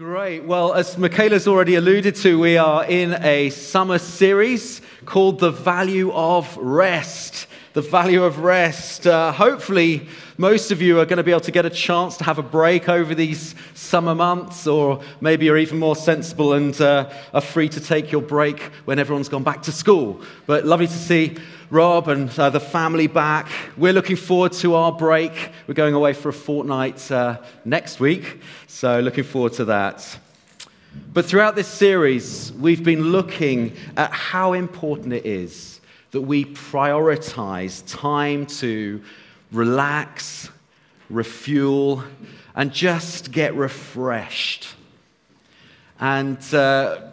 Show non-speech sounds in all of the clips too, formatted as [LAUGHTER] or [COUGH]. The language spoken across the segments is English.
Great. Well, as Michaela's already alluded to, we are in a summer series called The Value of Rest. The Value of Rest. Uh, hopefully, most of you are going to be able to get a chance to have a break over these summer months, or maybe you're even more sensible and uh, are free to take your break when everyone's gone back to school. But lovely to see Rob and uh, the family back. We're looking forward to our break. We're going away for a fortnight uh, next week, so looking forward to that. But throughout this series, we've been looking at how important it is that we prioritize time to relax, refuel, and just get refreshed. And uh,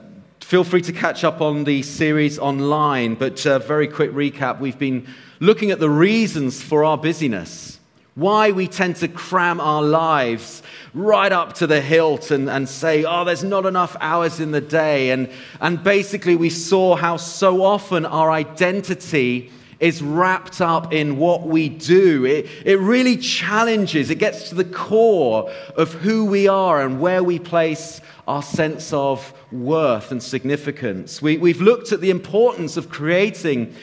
Feel free to catch up on the series online, but uh, very quick recap. We've been looking at the reasons for our busyness, why we tend to cram our lives right up to the hilt and, and say, oh, there's not enough hours in the day. And, and basically, we saw how so often our identity is wrapped up in what we do. It, it really challenges, it gets to the core of who we are and where we place our sense of worth and significance. We, we've looked at the importance of creating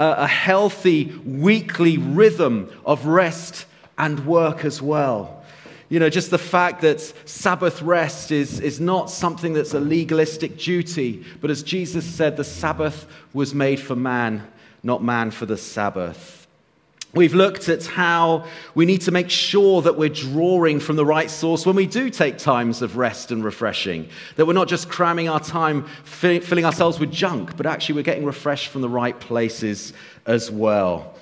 a, a healthy weekly rhythm of rest and work as well. You know, just the fact that Sabbath rest is, is not something that's a legalistic duty, but as Jesus said, the Sabbath was made for man not man for the Sabbath. We've looked at how we need to make sure that we're drawing from the right source when we do take times of rest and refreshing. That we're not just cramming our time filling ourselves with junk, but actually we're getting refreshed from the right places as well.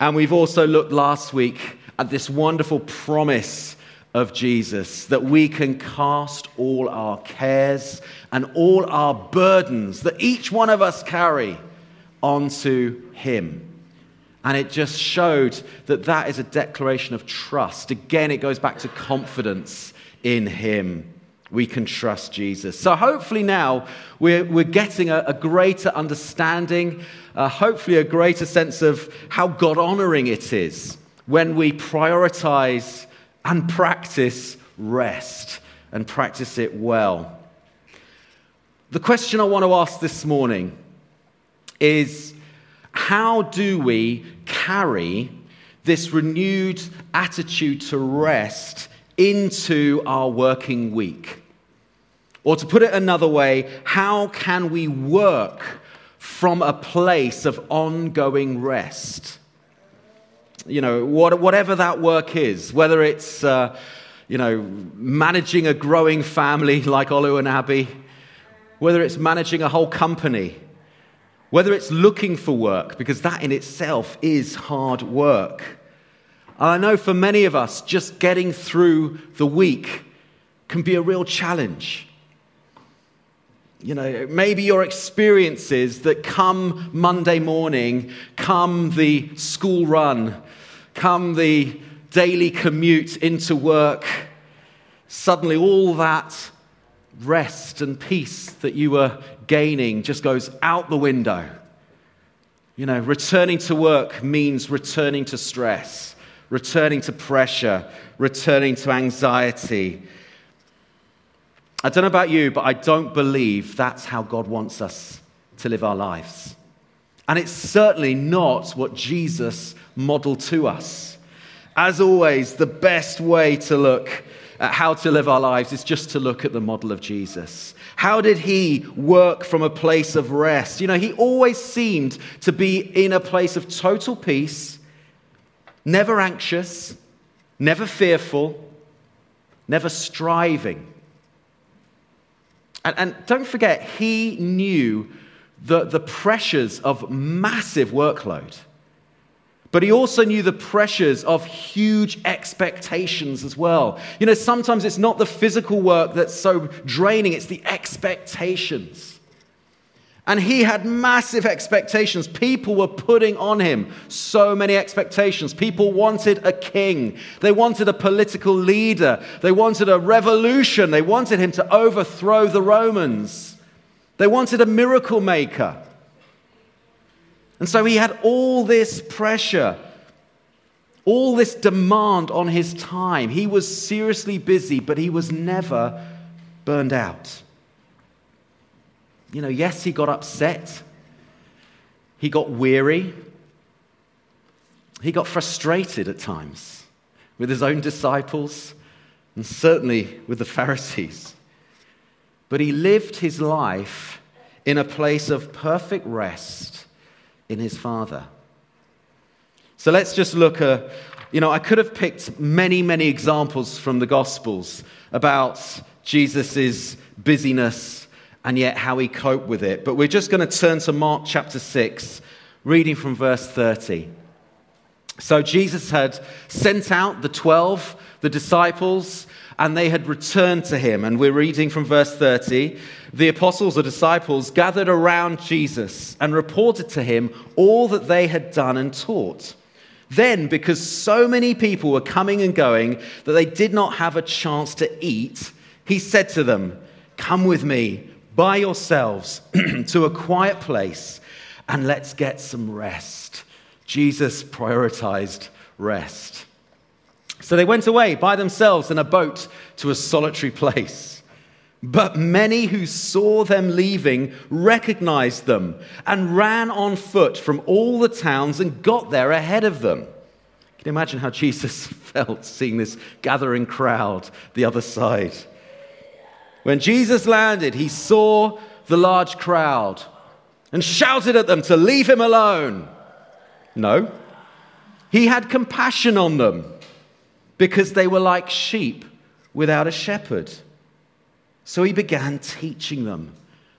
And we've also looked last week at this wonderful promise of Jesus that we can cast all our cares and all our burdens that each one of us carry onto him. And it just showed that that is a declaration of trust. Again, it goes back to confidence in him. We can trust Jesus. So, hopefully, now we're, we're getting a, a greater understanding, uh, hopefully, a greater sense of how God honoring it is when we prioritize and practice rest and practice it well. The question I want to ask this morning is how do we carry this renewed attitude to rest into our working week? Or to put it another way, how can we work from a place of ongoing rest? You know, whatever that work is, whether it's, uh, you know, managing a growing family [LAUGHS] like Olu and Abby, whether it's managing a whole company, whether it's looking for work, because that in itself is hard work. And I know for many of us, just getting through the week can be a real challenge. You know, maybe your experiences that come Monday morning, come the school run, come the daily commute into work, suddenly all that rest and peace that you were gaining just goes out the window. You know, returning to work means returning to stress, returning to pressure, returning to anxiety. I don't know about you, but I don't believe that's how God wants us to live our lives. And it's certainly not what Jesus modeled to us. As always, the best way to look at how to live our lives is just to look at the model of Jesus. How did he work from a place of rest? You know, he always seemed to be in a place of total peace, never anxious, never fearful, never striving. And, and don't forget, he knew the, the pressures of massive workload. But he also knew the pressures of huge expectations as well. You know, sometimes it's not the physical work that's so draining, it's the expectations. And he had massive expectations. People were putting on him so many expectations. People wanted a king. They wanted a political leader. They wanted a revolution. They wanted him to overthrow the Romans. They wanted a miracle maker. And so he had all this pressure, all this demand on his time. He was seriously busy, but he was never burned out. You know, yes, he got upset, he got weary, he got frustrated at times with his own disciples and certainly with the Pharisees. But he lived his life in a place of perfect rest in his Father. So let's just look at, you know, I could have picked many, many examples from the Gospels about Jesus' busyness and yet how he coped with it. But we're just going to turn to Mark chapter 6, reading from verse 30. So Jesus had sent out the 12, the disciples, and they had returned to him. And we're reading from verse 30. The apostles or disciples gathered around Jesus and reported to him all that they had done and taught. Then, because so many people were coming and going that they did not have a chance to eat, he said to them, Come with me by yourselves [CLEARS THROAT] to a quiet place and let's get some rest. Jesus prioritized rest. So they went away by themselves in a boat to a solitary place. But many who saw them leaving recognized them and ran on foot from all the towns and got there ahead of them. Can you imagine how Jesus [LAUGHS] felt seeing this gathering crowd the other side? When Jesus landed, he saw the large crowd and shouted at them to leave him alone. No. He had compassion on them because they were like sheep without a shepherd. So he began teaching them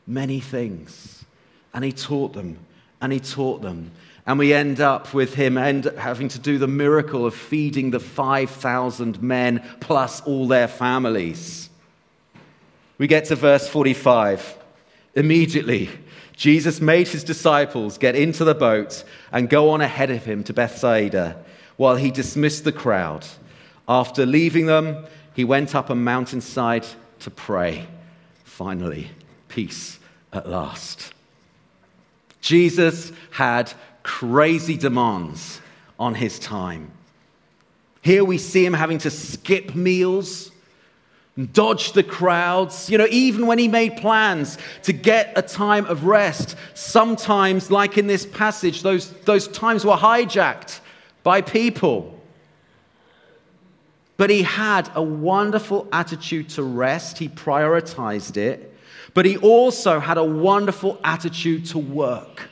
many things. And he taught them, and he taught them. And we end up with him end, having to do the miracle of feeding the 5,000 men plus all their families. We get to verse 45. Immediately, Jesus made his disciples get into the boat and go on ahead of him to Bethsaida while he dismissed the crowd. After leaving them, he went up a mountainside to pray. Finally, peace at last. Jesus had crazy demands on his time. Here we see him having to skip meals dodge the crowds. You know, even when he made plans to get a time of rest, sometimes, like in this passage, those, those times were hijacked by people. But he had a wonderful attitude to rest, he prioritized it. But he also had a wonderful attitude to work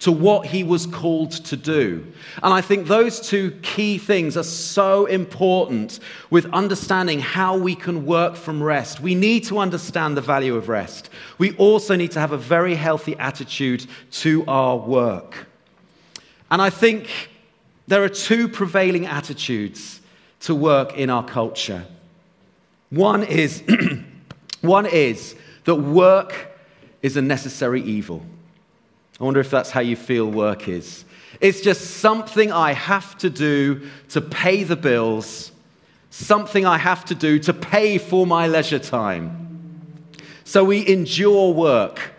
to what he was called to do. And I think those two key things are so important with understanding how we can work from rest. We need to understand the value of rest. We also need to have a very healthy attitude to our work. And I think there are two prevailing attitudes to work in our culture. One is, [CLEARS THROAT] one is that work is a necessary evil. I wonder if that's how you feel work is. It's just something I have to do to pay the bills, something I have to do to pay for my leisure time. So we endure work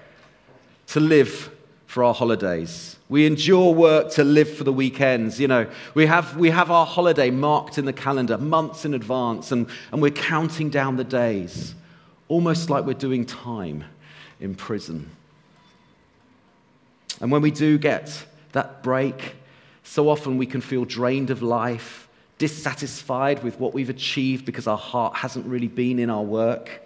to live for our holidays. We endure work to live for the weekends. You know, we have, we have our holiday marked in the calendar months in advance, and, and we're counting down the days, almost like we're doing time in prison. And when we do get that break, so often we can feel drained of life, dissatisfied with what we've achieved because our heart hasn't really been in our work.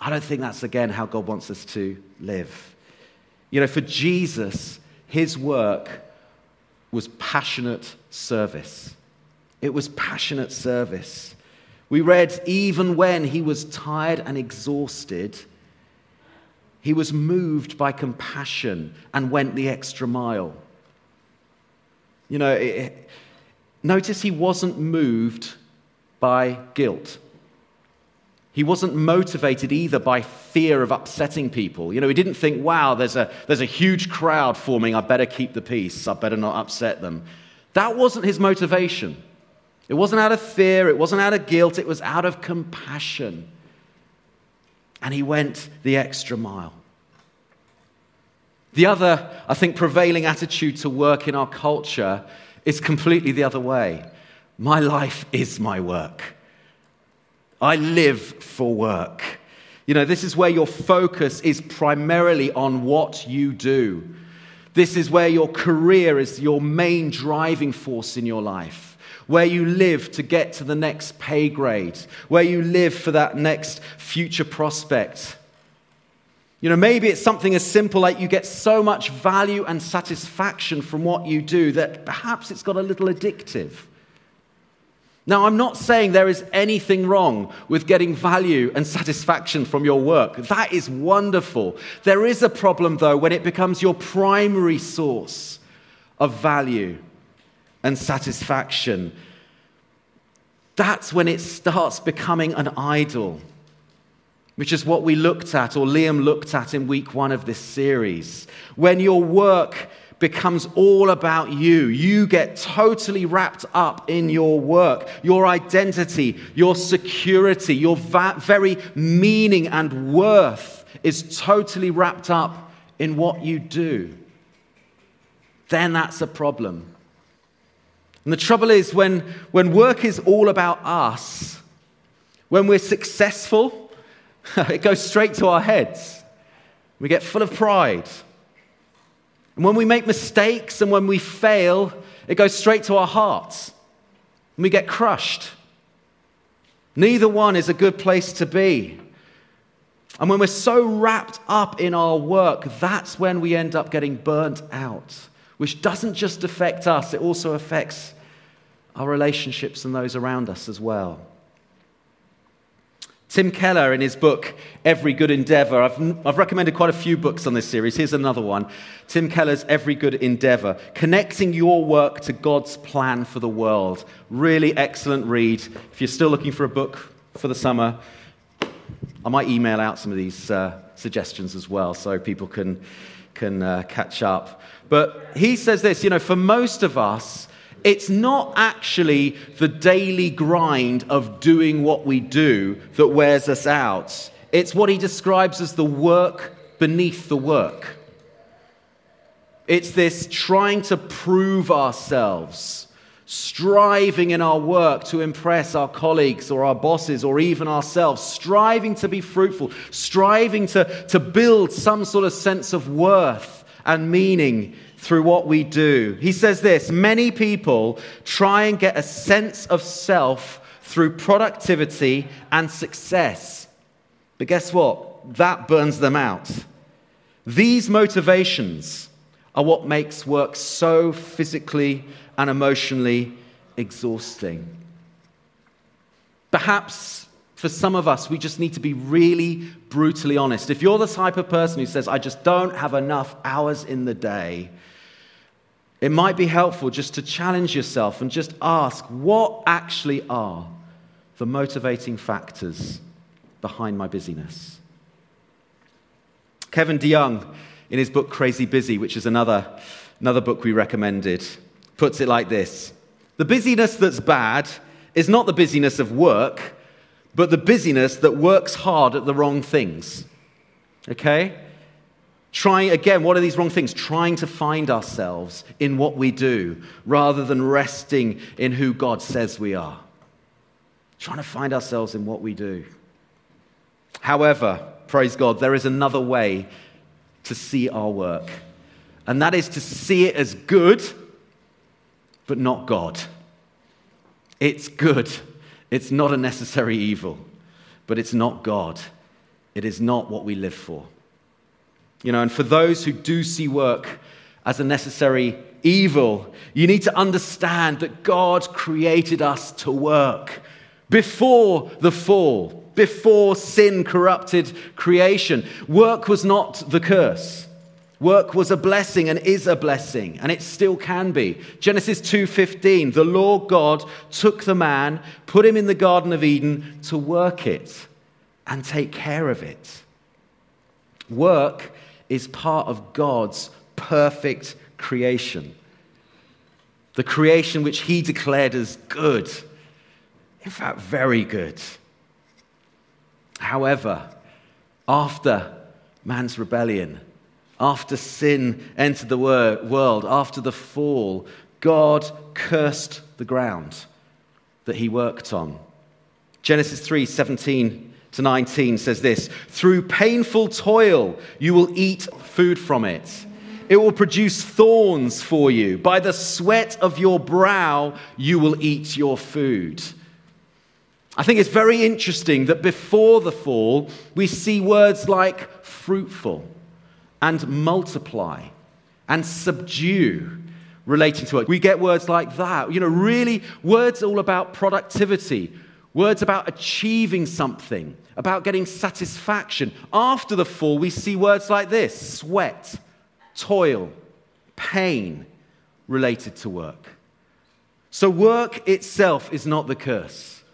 I don't think that's, again, how God wants us to live. You know, for Jesus, his work was passionate service. It was passionate service. We read, even when he was tired and exhausted, he was moved by compassion and went the extra mile. You know, it, notice he wasn't moved by guilt. He wasn't motivated either by fear of upsetting people. You know, he didn't think, wow, there's a, there's a huge crowd forming. I better keep the peace. I better not upset them. That wasn't his motivation. It wasn't out of fear. It wasn't out of guilt. It was out of compassion and he went the extra mile. The other, I think, prevailing attitude to work in our culture is completely the other way. My life is my work. I live for work. You know, this is where your focus is primarily on what you do. This is where your career is your main driving force in your life, where you live to get to the next pay grade, where you live for that next future prospect. You know, maybe it's something as simple like you get so much value and satisfaction from what you do that perhaps it's got a little addictive. Now, I'm not saying there is anything wrong with getting value and satisfaction from your work. That is wonderful. There is a problem, though, when it becomes your primary source of value and satisfaction. That's when it starts becoming an idol, which is what we looked at, or Liam looked at in week one of this series. When your work becomes all about you. You get totally wrapped up in your work, your identity, your security, your va- very meaning and worth is totally wrapped up in what you do. Then that's a problem. And the trouble is, when, when work is all about us, when we're successful, [LAUGHS] it goes straight to our heads. We get full of pride. And when we make mistakes and when we fail, it goes straight to our hearts and we get crushed. Neither one is a good place to be. And when we're so wrapped up in our work, that's when we end up getting burnt out, which doesn't just affect us, it also affects our relationships and those around us as well. Tim Keller, in his book, Every Good Endeavor, I've, I've, recommended quite a few books on this series. Here's another one Tim Keller's Every Good Endeavor, connecting your work to God's plan for the world. Really excellent read. If you're still looking for a book for the summer, I might email out some of these uh, suggestions as well so people can, can uh, catch up. But he says this you know, for most of us, it's not actually the daily grind of doing what we do that wears us out. It's what he describes as the work beneath the work. It's this trying to prove ourselves, striving in our work to impress our colleagues or our bosses or even ourselves, striving to be fruitful, striving to, to build some sort of sense of worth and meaning through what we do. He says this many people try and get a sense of self through productivity and success. But guess what? That burns them out. These motivations are what makes work so physically and emotionally exhausting. Perhaps for some of us, we just need to be really brutally honest. If you're the type of person who says, I just don't have enough hours in the day, it might be helpful just to challenge yourself and just ask what actually are the motivating factors behind my busyness. Kevin DeYoung, in his book Crazy Busy, which is another, another book we recommended, puts it like this The busyness that's bad is not the busyness of work, but the busyness that works hard at the wrong things. Okay? Trying, again, what are these wrong things? Trying to find ourselves in what we do rather than resting in who God says we are. Trying to find ourselves in what we do. However, praise God, there is another way to see our work, and that is to see it as good, but not God. It's good, it's not a necessary evil, but it's not God. It is not what we live for. You know, and for those who do see work as a necessary evil, you need to understand that God created us to work before the fall, before sin corrupted creation. Work was not the curse. Work was a blessing and is a blessing, and it still can be. Genesis 2:15, the Lord God took the man, put him in the garden of Eden to work it and take care of it. Work is part of God's perfect creation. The creation which he declared as good, in fact, very good. However, after man's rebellion, after sin entered the world, after the fall, God cursed the ground that he worked on Genesis 3 17 to 19 says this Through painful toil, you will eat food from it. It will produce thorns for you. By the sweat of your brow, you will eat your food. I think it's very interesting that before the fall, we see words like fruitful and multiply and subdue relating to it. We get words like that. You know, really, words all about productivity, words about achieving something, about getting satisfaction. After the fall, we see words like this sweat, toil, pain related to work. So, work itself is not the curse.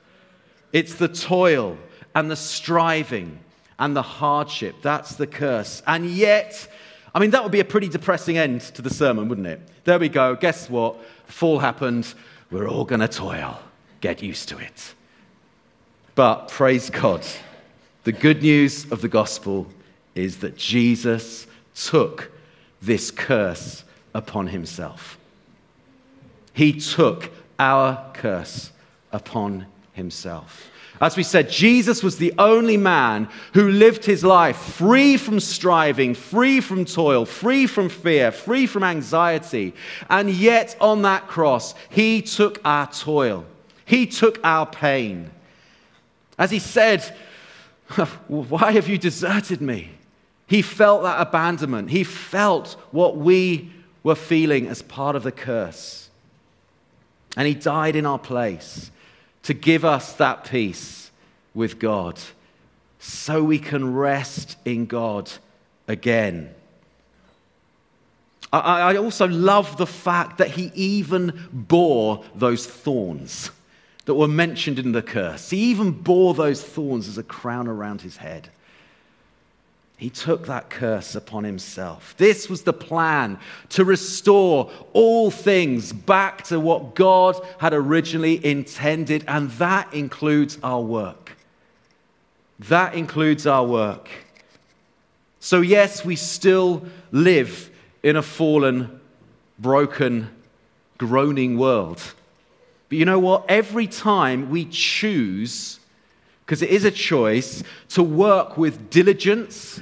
It's the toil and the striving and the hardship. That's the curse. And yet, I mean, that would be a pretty depressing end to the sermon, wouldn't it? There we go. Guess what? Fall happened. We're all going to toil. Get used to it. But praise God. The good news of the gospel is that Jesus took this curse upon himself. He took our curse upon himself. As we said, Jesus was the only man who lived his life free from striving, free from toil, free from fear, free from anxiety. And yet on that cross, he took our toil, he took our pain. As he said, [LAUGHS] Why have you deserted me? He felt that abandonment. He felt what we were feeling as part of the curse. And he died in our place to give us that peace with God so we can rest in God again. I, also love the fact that he even bore those thorns that were mentioned in the curse. He even bore those thorns as a crown around his head. He took that curse upon himself. This was the plan to restore all things back to what God had originally intended, and that includes our work. That includes our work. So, yes, we still live in a fallen, broken, groaning world. But you know what? Every time we choose, because it is a choice, to work with diligence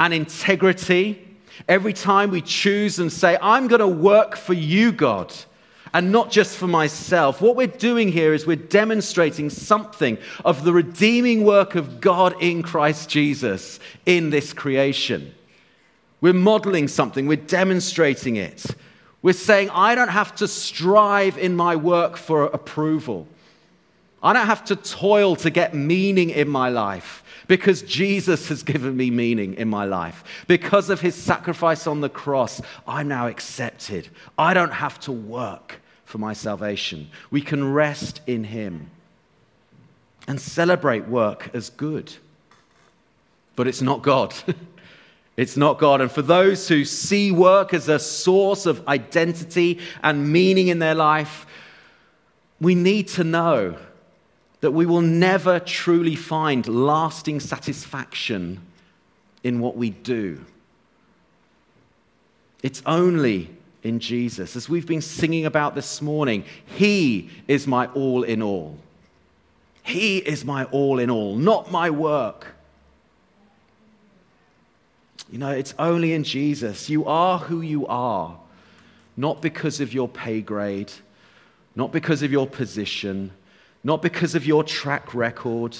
and integrity. Every time we choose and say, I'm going to work for you, God, and not just for myself, what we're doing here is we're demonstrating something of the redeeming work of God in Christ Jesus in this creation. We're modeling something, we're demonstrating it. We're saying, I don't have to strive in my work for approval. I don't have to toil to get meaning in my life because Jesus has given me meaning in my life. Because of his sacrifice on the cross, I'm now accepted. I don't have to work for my salvation. We can rest in him and celebrate work as good. But it's not God. [LAUGHS] It's not God. And for those who see work as a source of identity and meaning in their life, we need to know that we will never truly find lasting satisfaction in what we do. It's only in Jesus. As we've been singing about this morning, He is my all in all. He is my all in all, not my work. You know, it's only in Jesus. You are who you are, not because of your pay grade, not because of your position not because of your track record.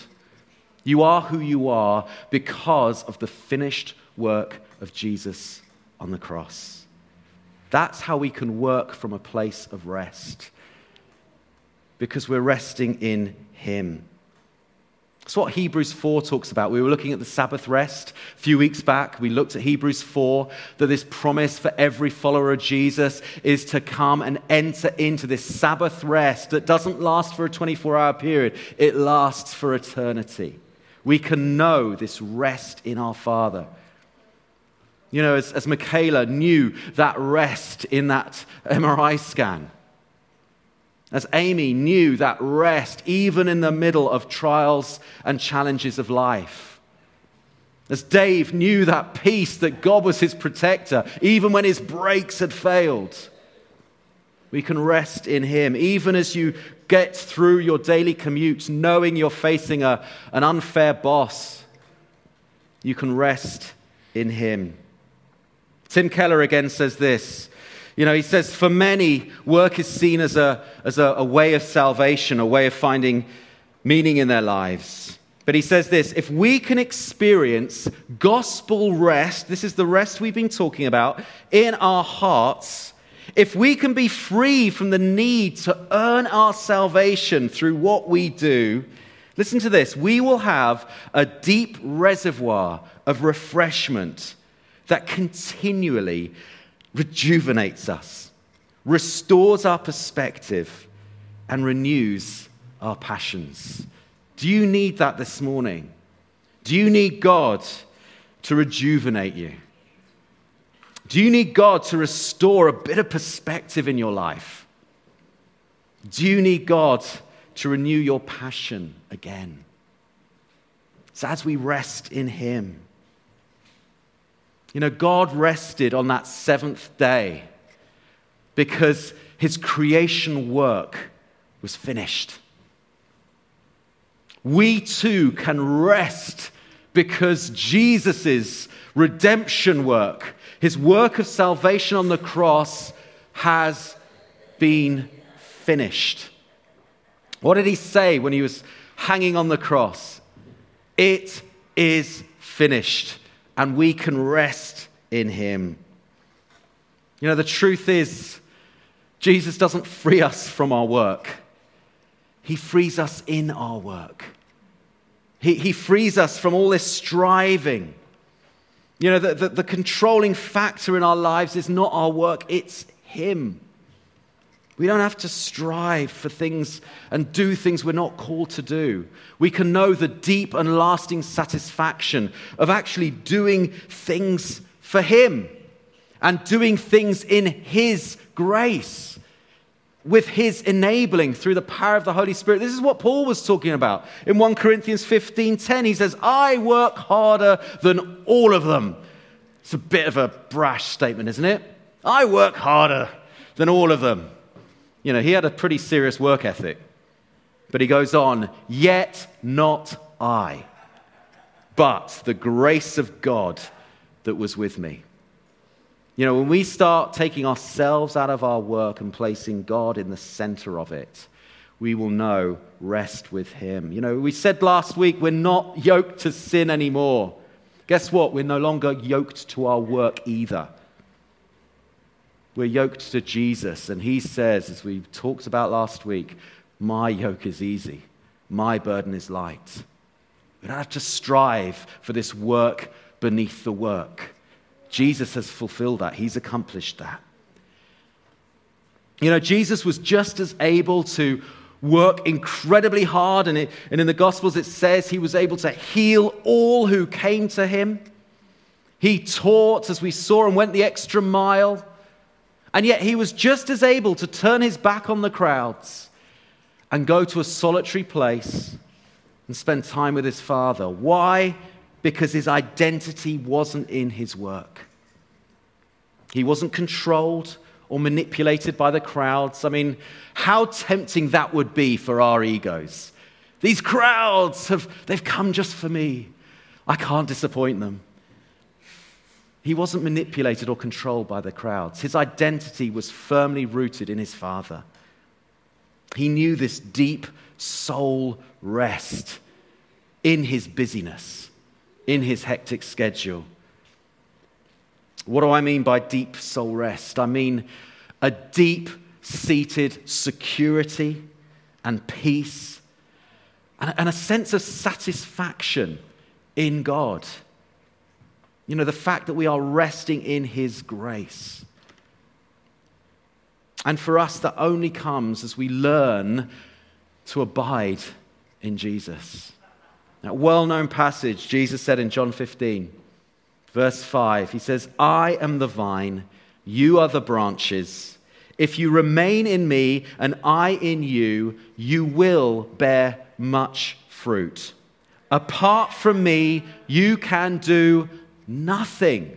You are who you are because of the finished work of Jesus on the cross. That's how we can work from a place of rest because we're resting in Him. That's what Hebrews 4 talks about. We were looking at the Sabbath rest a few weeks back. We looked at Hebrews 4 that this promise for every follower of Jesus is to come and enter into this Sabbath rest that doesn't last for a 24 hour period, it lasts for eternity. We can know this rest in our Father. You know, as, as Michaela knew that rest in that MRI scan as Amy knew that rest even in the middle of trials and challenges of life. As Dave knew that peace that God was his protector, even when his brakes had failed. We can rest in Him. Even as you get through your daily commutes, knowing you're facing a, an unfair boss, you can rest in Him. Tim Keller again says this. You know, he says, for many, work is seen as a, as a, a way of salvation, a way of finding meaning in their lives. But he says this if we can experience gospel rest, this is the rest we've been talking about, in our hearts, if we can be free from the need to earn our salvation through what we do, listen to this we will have a deep reservoir of refreshment that continually rejuvenates us, restores our perspective, and renews our passions. Do you need that this morning? Do you need God to rejuvenate you? Do you need God to restore a bit of perspective in your life? Do you need God to renew your passion again? So, as we rest in Him. You know, God rested on that seventh day because His creation work was finished. We too can rest because Jesus' redemption work, his work of salvation on the cross, has been finished. What did he say when he was hanging on the cross? It is finished, and we can rest in him. You know, the truth is, Jesus doesn't free us from our work. He frees us in our work. He, he frees us from all this striving. You know, the, the, the controlling factor in our lives is not our work, it's Him. We don't have to strive for things and do things we're not called to do. We can know the deep and lasting satisfaction of actually doing things for Him and doing things in His grace with his enabling through the power of the Holy Spirit. This is what Paul was talking about. In 1 Corinthians 15:10, he says, "I work harder than all of them." It's a bit of a brash statement, isn't it? I work harder than all of them. You know, he had a pretty serious work ethic. But he goes on, "Yet not I, but the grace of God that was with me." You know, when we start taking ourselves out of our work and placing God in the center of it, we will know rest with Him. You know, we said last week we're not yoked to sin anymore. Guess what? We're no longer yoked to our work either. We're yoked to Jesus, and He says, as we talked about last week, My yoke is easy, my burden is light. We don't have to strive for this work beneath the work. Jesus has fulfilled that, He's accomplished that. You know, Jesus was just as able to work incredibly hard, and, it, and in the Gospels it says he was able to heal all who came to him. He taught, as we saw, and went the extra mile. And yet he was just as able to turn his back on the crowds and go to a solitary place and spend time with his Father. Why? because his identity wasn't in his work. He wasn't controlled or manipulated by the crowds. I mean, how tempting that would be for our egos. These crowds have they've come just for me. I can't disappoint them. He wasn't manipulated or controlled by the crowds. His identity was firmly rooted in his Father. He knew this deep soul rest in his busyness in his hectic schedule. What do I mean by deep soul rest? I mean a deep seated security and peace and, a sense of satisfaction in God. You know, the fact that we are resting in His grace. And for us, that only comes as we learn to abide in Jesus. That well known passage, Jesus said in John 15, verse 5, He says, I am the vine, you are the branches. If you remain in me and I in you, you will bear much fruit. Apart from me, you can do nothing.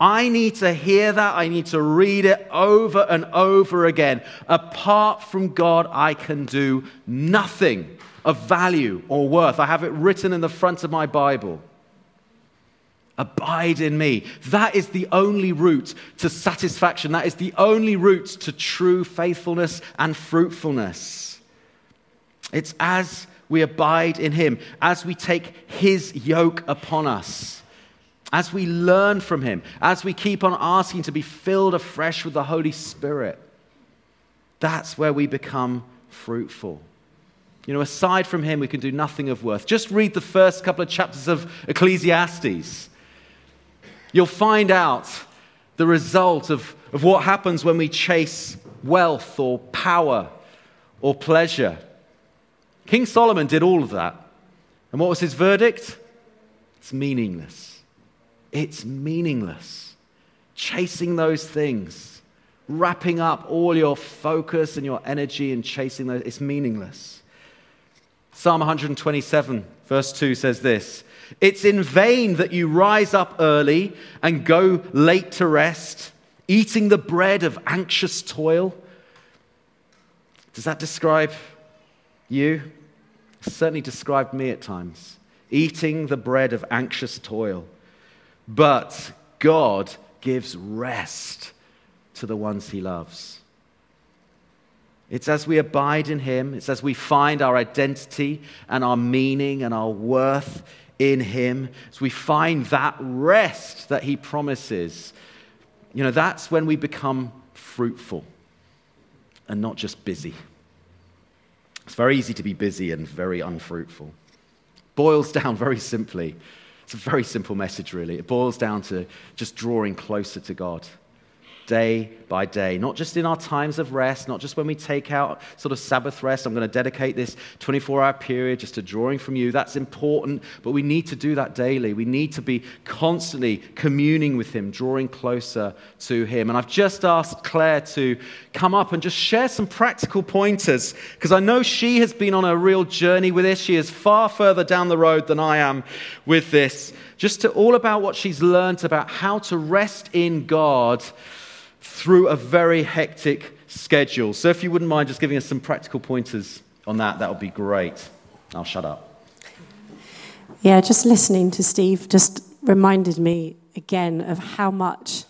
I need to hear that. I need to read it over and over again. Apart from God, I can do nothing of value or worth. I have it written in the front of my Bible. Abide in me. That is the only route to satisfaction. That is the only route to true faithfulness and fruitfulness. It's as we abide in Him, as we take His yoke upon us, as we learn from Him, as we keep on asking to be filled afresh with the Holy Spirit. That's where we become fruitful. You know, aside from Him, we can do nothing of worth. Just read the first couple of chapters of Ecclesiastes. You'll find out the result of, of what happens when we chase wealth or power or pleasure. King Solomon did all of that. And what was his verdict? It's meaningless. It's meaningless. Chasing those things, wrapping up all your focus and your energy in chasing those, it's meaningless. Psalm 127, verse 2 says this it's in vain that you rise up early and go late to rest, eating the bread of anxious toil. Does that describe you? It certainly described me at times. Eating the bread of anxious toil. But God gives rest to the ones he loves. It's as we abide in him, it's as we find our identity and our meaning and our worth in Him, as we find that rest that He promises, you know, that's when we become fruitful and not just busy. It's very easy to be busy and very unfruitful. Boils [LAUGHS] down very simply. It's a very simple message, really. It boils down to just drawing closer to God day by day, not just in our times of rest, not just when we take out sort of Sabbath rest. I'm going to dedicate this 24 hour period just to drawing from you. That's important, but we need to do that daily. We need to be constantly communing with Him, drawing closer to Him. And I've just asked Claire to come up and just share some practical pointers because I know she has been on a real journey with this. She is far further down the road than I am with this. Just to all about what she's learned about how to rest in God through a very hectic schedule. So, if you wouldn't mind just giving us some practical pointers on that, that would be great. I'll shut up. Yeah, just listening to Steve just reminded me again of how much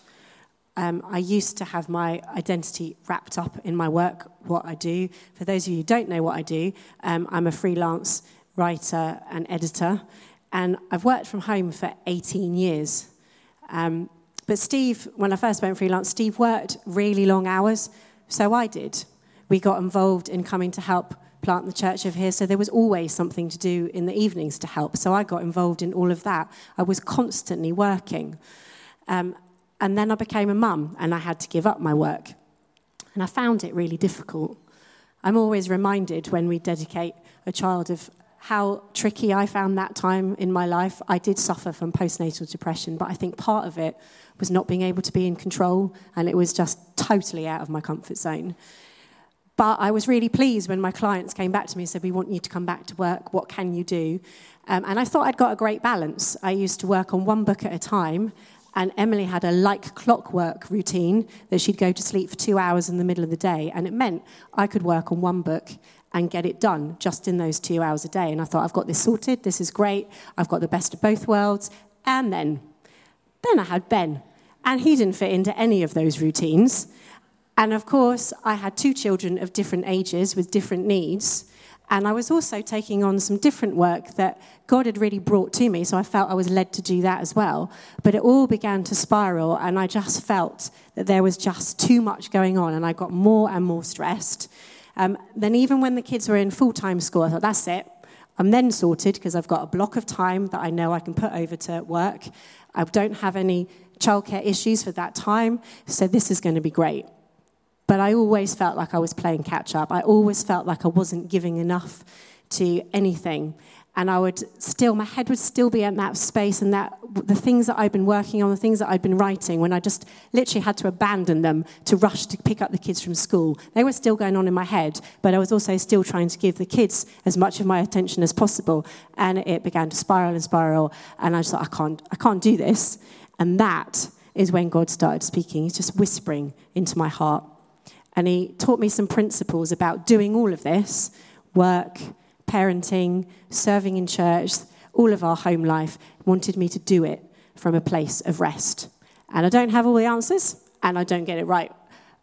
um, I used to have my identity wrapped up in my work, what I do. For those of you who don't know what I do, um, I'm a freelance writer and editor, and I've worked from home for 18 years. Um, but Steve, when I first went freelance, Steve worked really long hours, so I did. We got involved in coming to help plant the church over here, so there was always something to do in the evenings to help. So I got involved in all of that. I was constantly working. Um, and then I became a mum, and I had to give up my work. And I found it really difficult. I'm always reminded when we dedicate a child of how tricky I found that time in my life. I did suffer from postnatal depression, but I think part of it was not being able to be in control, and it was just totally out of my comfort zone. But I was really pleased when my clients came back to me and said, We want you to come back to work. What can you do? Um, and I thought I'd got a great balance. I used to work on one book at a time, and Emily had a like clockwork routine that she'd go to sleep for two hours in the middle of the day. And it meant I could work on one book and get it done just in those two hours a day. And I thought, I've got this sorted, this is great, I've got the best of both worlds. And then, then I had Ben, and he didn't fit into any of those routines. And of course, I had two children of different ages with different needs. And I was also taking on some different work that God had really brought to me, so I felt I was led to do that as well. But it all began to spiral, and I just felt that there was just too much going on, and I got more and more stressed. Um, then, even when the kids were in full time school, I thought, that's it. I'm then sorted because I've got a block of time that I know I can put over to work. I don't have any childcare issues for that time, so this is going to be great. But I always felt like I was playing catch up. I always felt like I wasn't giving enough to anything and I would still, my head would still be in that space and that the things that I'd been working on, the things that I'd been writing, when I just literally had to abandon them to rush to pick up the kids from school. They were still going on in my head, but I was also still trying to give the kids as much of my attention as possible. And it began to spiral and spiral, and I just thought, I can't, I can't do this. And that is when God started speaking. He's just whispering into my heart. And He taught me some principles about doing all of this work, parenting, serving in church, all of our home life, wanted me to do it from a place of rest. And I don't have all the answers, and I don't get it right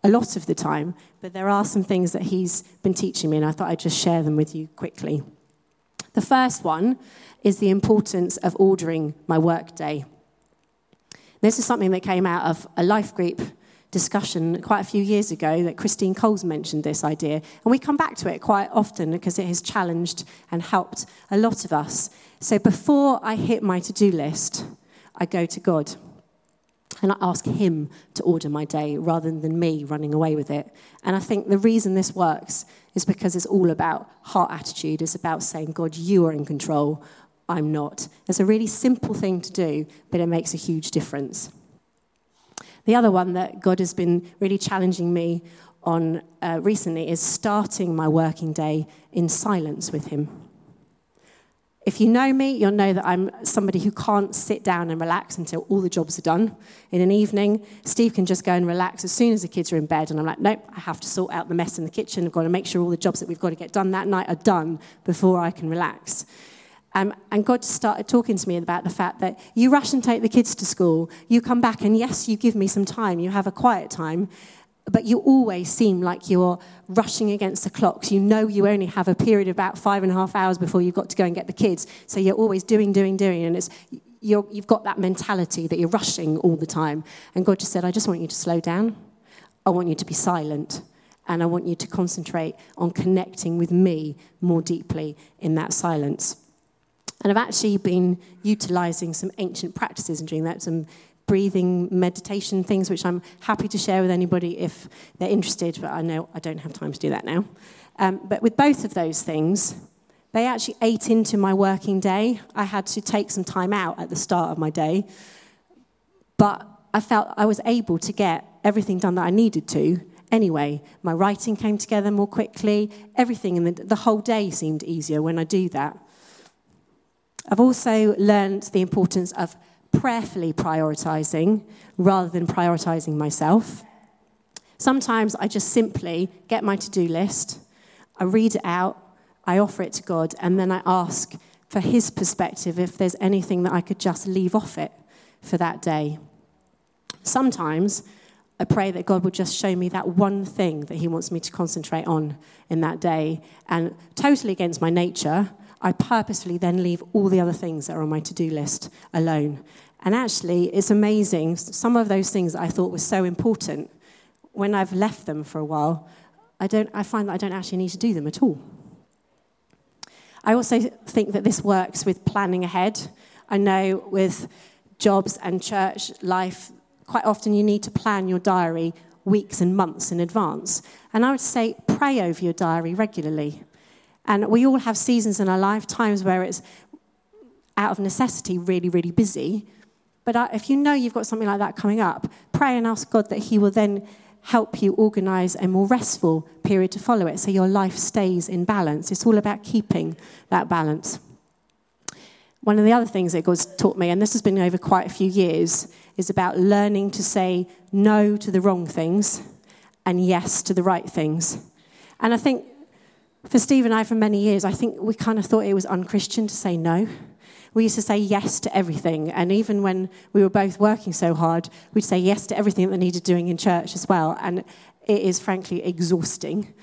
a lot of the time, but there are some things that he's been teaching me, and I thought I'd just share them with you quickly. The first one is the importance of ordering my workday. This is something that came out of a life group discussion quite a few years ago that Christine Coles mentioned this idea. And we come back to it quite often because it has challenged and helped a lot of us. So before I hit my to do list, I go to God. And I ask Him to order my day rather than me running away with it. And I think the reason this works is because it's all about heart attitude. It's about saying, God, you are in control. I'm not. It's a really simple thing to do, but it makes a huge difference. The other one that God has been really challenging me on uh, recently is starting my working day in silence with Him. If you know me, you'll know that I'm somebody who can't sit down and relax until all the jobs are done. In an evening, Steve can just go and relax as soon as the kids are in bed. And I'm like, nope, I have to sort out the mess in the kitchen. I've got to make sure all the jobs that we've got to get done that night are done before I can relax. Um, and God started talking to me about the fact that you rush and take the kids to school, you come back, and yes, you give me some time, you have a quiet time, but you always seem like you're rushing against the clocks. You know you only have a period of about five and a half hours before you've got to go and get the kids. So you're always doing, doing, doing. And it's, you have got that mentality that you're rushing all the time. And God just said, I just want you to slow down. I want you to be silent. And I want you to concentrate on connecting with me more deeply in that silence. And I've actually been utilizing some ancient practices and doing that, some breathing meditation things, which I'm happy to share with anybody if they're interested, but I know I don't have time to do that now. Um, but with both of those things, they actually ate into my working day. I had to take some time out at the start of my day, but I felt I was able to get everything done that I needed to anyway. My writing came together more quickly, everything, and the, the whole day seemed easier when I do that. I've also learned the importance of prayerfully prioritizing rather than prioritizing myself. Sometimes I just simply get my to do list, I read it out, I offer it to God, and then I ask for His perspective if there's anything that I could just leave off it for that day. Sometimes I pray that God will just show me that one thing that He wants me to concentrate on in that day. And totally against my nature, I purposefully then leave all the other things that are on my to do list alone. And actually, it's amazing. Some of those things that I thought were so important, when I've left them for a while, I, don't, I find that I don't actually need to do them at all. I also think that this works with planning ahead. I know with jobs and church life, quite often you need to plan your diary weeks and months in advance. And I would say pray over your diary regularly. And we all have seasons in our life, times where it's out of necessity really, really busy. But uh, if you know you've got something like that coming up, pray and ask God that He will then help you organize a more restful period to follow it so your life stays in balance. It's all about keeping that balance. One of the other things that God's taught me, and this has been over quite a few years, is about learning to say no to the wrong things and yes to the right things. And I think for Steve and I, for many years, I think we kind of thought it was unchristian to say no. We used to say yes to everything. And even when we were both working so hard, we'd say yes to everything that needed doing in church as well. And it is frankly exhausting.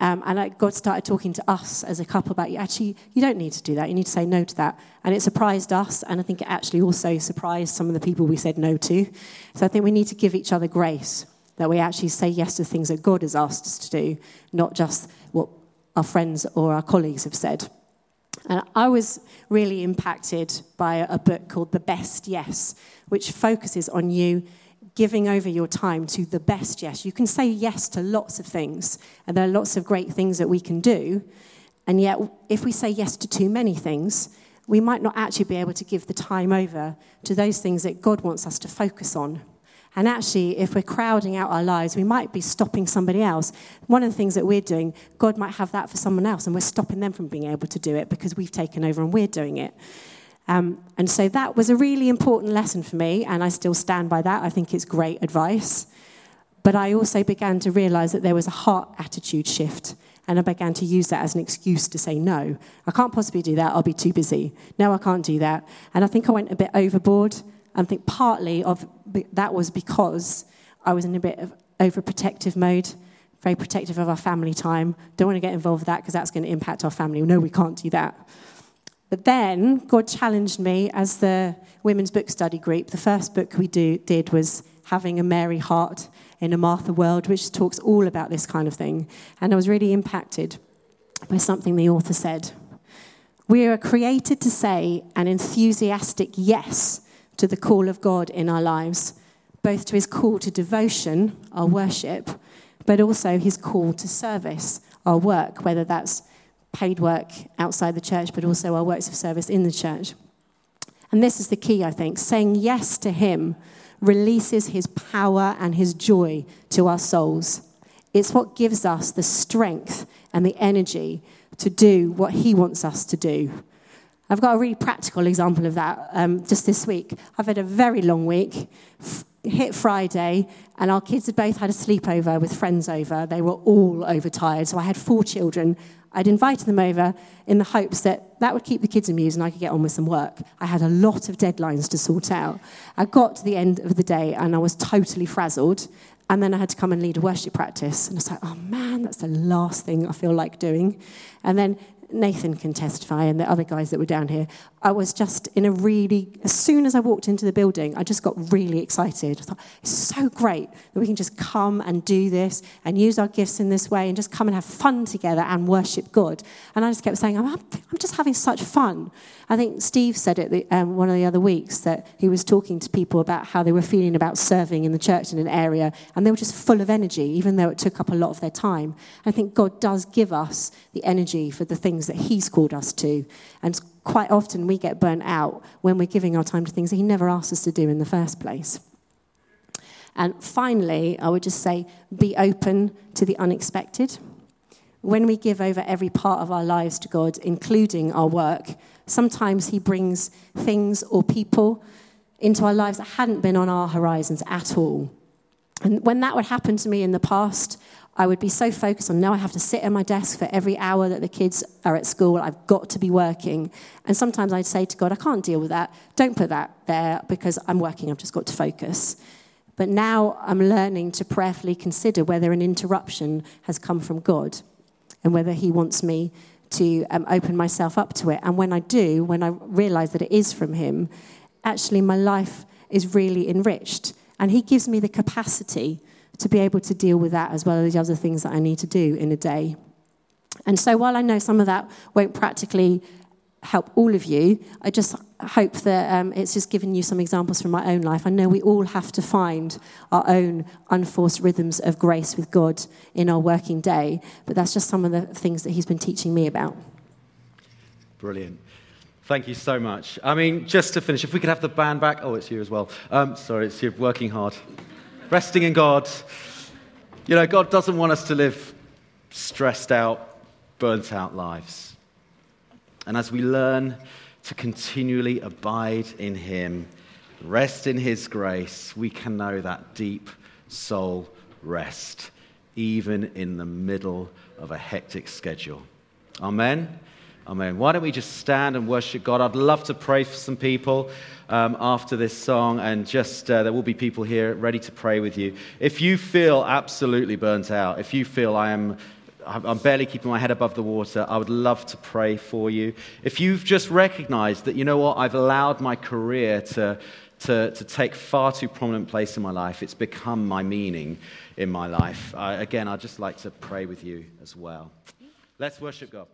Um, and God started talking to us as a couple about. Actually, you don't need to do that. You need to say no to that. And it surprised us. And I think it actually also surprised some of the people we said no to. So I think we need to give each other grace that we actually say yes to things that God has asked us to do, not just our friends or our colleagues have said. And I was really impacted by a book called The Best Yes, which focuses on you giving over your time to the best yes. You can say yes to lots of things, and there are lots of great things that we can do. And yet, if we say yes to too many things, we might not actually be able to give the time over to those things that God wants us to focus on. And actually, if we're crowding out our lives, we might be stopping somebody else. One of the things that we're doing, God might have that for someone else, and we're stopping them from being able to do it because we've taken over and we're doing it. Um, and so that was a really important lesson for me, and I still stand by that. I think it's great advice. But I also began to realize that there was a heart attitude shift, and I began to use that as an excuse to say, no, I can't possibly do that, I'll be too busy. No, I can't do that. And I think I went a bit overboard. I think partly of that was because I was in a bit of overprotective mode, very protective of our family time. Don't want to get involved with that because that's going to impact our family. No, we can't do that. But then God challenged me as the women's book study group. The first book we do, did was Having a Mary Heart in a Martha World, which talks all about this kind of thing. And I was really impacted by something the author said. We are created to say an enthusiastic yes to the call of God in our lives, both to his call to devotion, our worship, but also his call to service, our work, whether that's paid work outside the church, but also our works of service in the church. And this is the key, I think. Saying yes to Him releases His power and His joy to our souls. It's what gives us the strength and the energy to do what He wants us to do. I've got a really practical example of that um, just this week. I've had a very long week, f- hit Friday, and our kids had both had a sleepover with friends over. They were all overtired. So I had four children I'd invited them over in the hopes that that would keep the kids amused and I could get on with some work. I had a lot of deadlines to sort out. I got to the end of the day and I was totally frazzled. And then I had to come and lead a worship practice. And I was like, oh man, that's the last thing I feel like doing. And then Nathan can testify, and the other guys that were down here, I was just in a really, as soon as I walked into the building, I just got really excited. I thought, it's so great that we can just come and do this and use our gifts in this way and just come and have fun together and worship God. And I just kept saying, I'm, I'm just having such fun. I think Steve said it the, um, one of the other weeks that he was talking to people about how they were feeling about serving in the church in an area, and they were just full of energy, even though it took up a lot of their time. I think God does give us the energy for the things that He's called us to. And quite often we get burnt out when we're giving our time to things that He never asked us to do in the first place. And finally, I would just say be open to the unexpected. When we give over every part of our lives to God, including our work, sometimes He brings things or people into our lives that hadn't been on our horizons at all. And when that would happen to me in the past, I would be so focused on now I have to sit at my desk for every hour that the kids are at school. I've got to be working. And sometimes I'd say to God, I can't deal with that. Don't put that there because I'm working. I've just got to focus. But now I'm learning to prayerfully consider whether an interruption has come from God and whether He wants me to um, open myself up to it. And when I do, when I realize that it is from Him, actually my life is really enriched. And He gives me the capacity to be able to deal with that as well as the other things that I need to do in a day. And so while I know some of that won't practically help all of you, I just hope that um, it's just given you some examples from my own life. I know we all have to find our own unforced rhythms of grace with God in our working day, but that's just some of the things that He's been teaching me about. Brilliant. Thank you so much. I mean, just to finish, if we could have the band back. Oh, it's you as well. Um, sorry, it's you working hard. Resting in God. You know, God doesn't want us to live stressed out, burnt out lives. And as we learn to continually abide in Him, rest in His grace, we can know that deep soul rest, even in the middle of a hectic schedule. Amen. Amen. Why don't we just stand and worship God? I'd love to pray for some people um, after this song, and just uh, there will be people here ready to pray with you. If you feel absolutely burnt out, if you feel I am I'm barely keeping my head above the water. I would love to pray for you. If you've just recognized that, you know what, I've allowed my career to, to, to take far too prominent place in my life, it's become my meaning in my life. again, I'd just like to pray with you as well. Let's worship God.